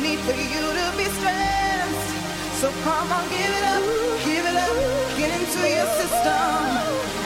need for you to be stressed. So come on, give it up, give it up, get into your system.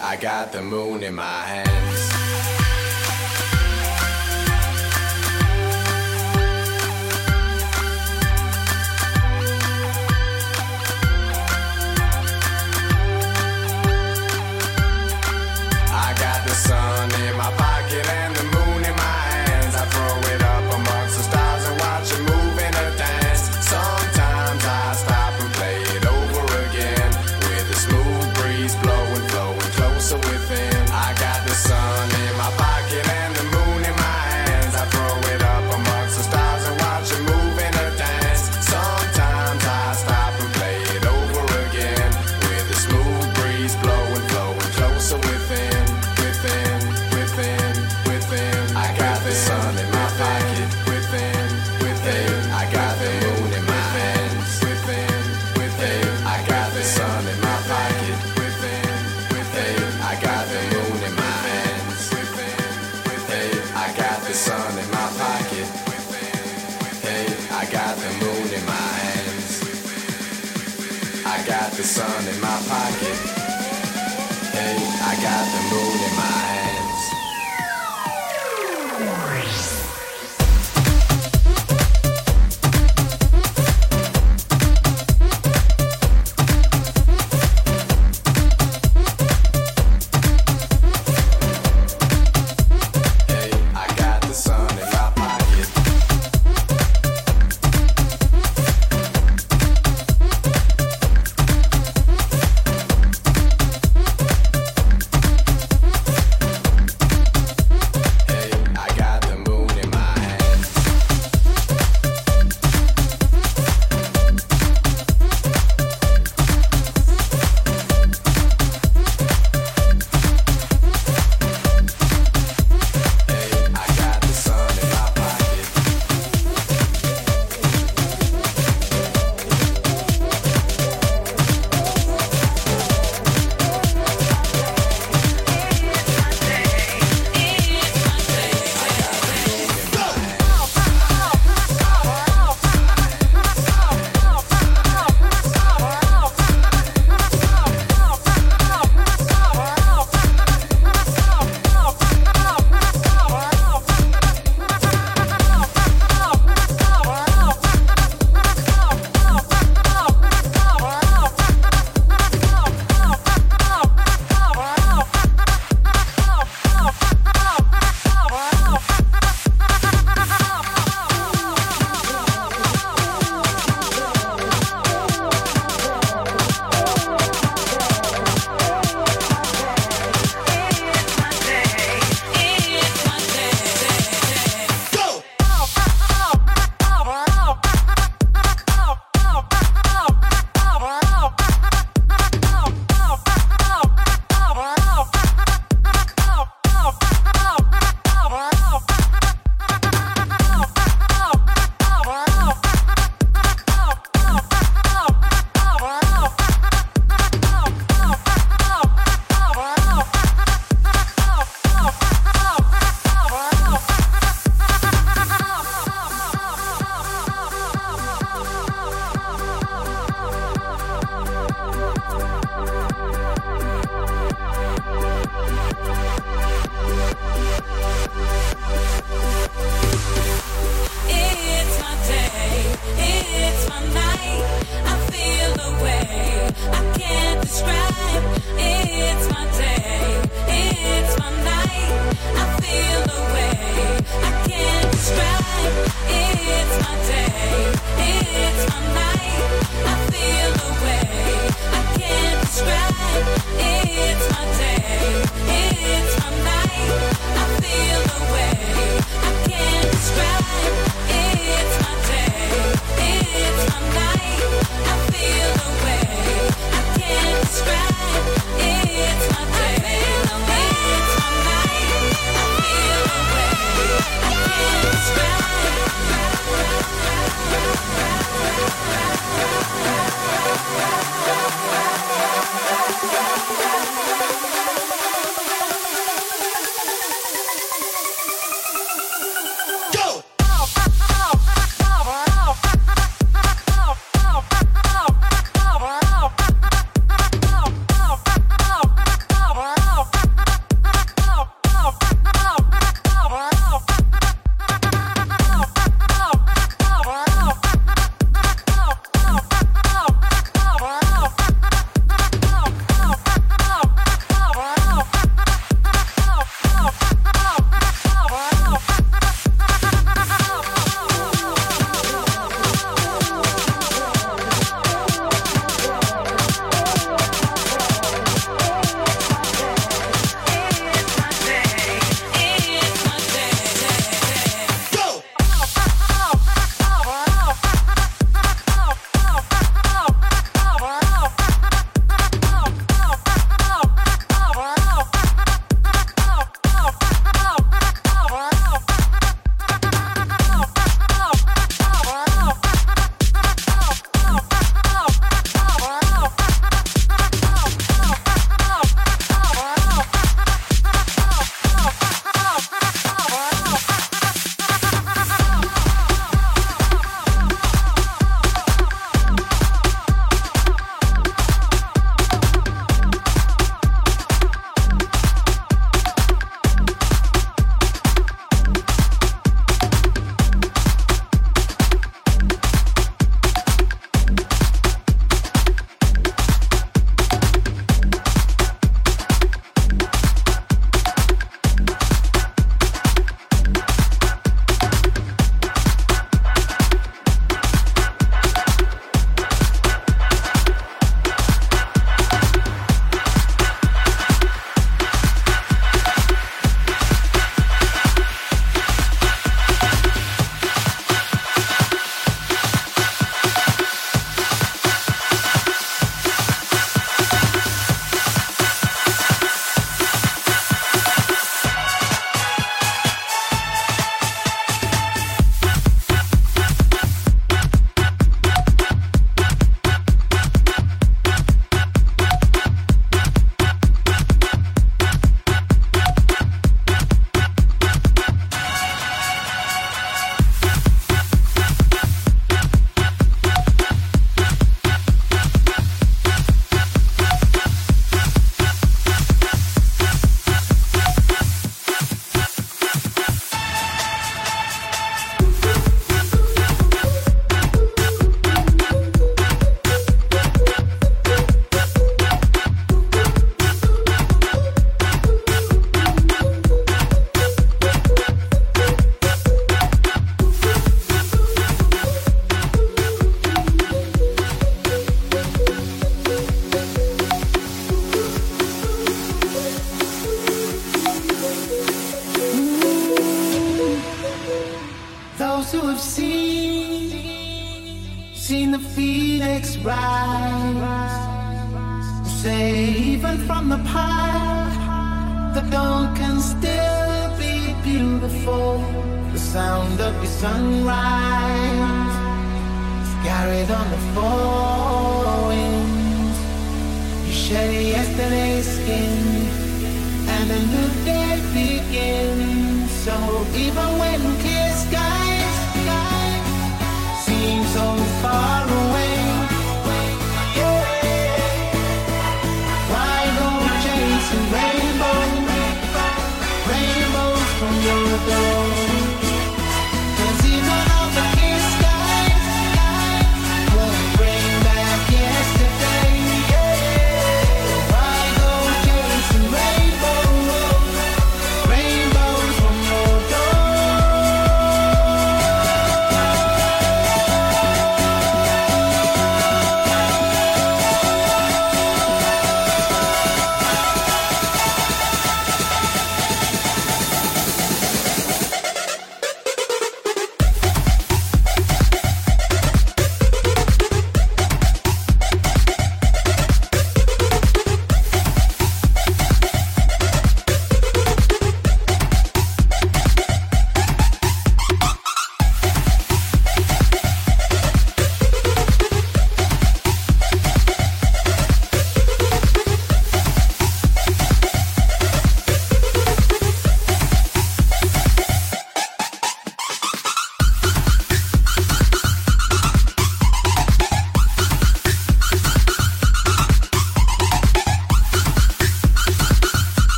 I got the moon in my hands. phoenix rise, even from the pile. The dawn can still be beautiful. The sound of your sunrise carried on the four winds. You shed yesterday's skin, and a new day begins. So even when clear skies seem so far away. Yeah.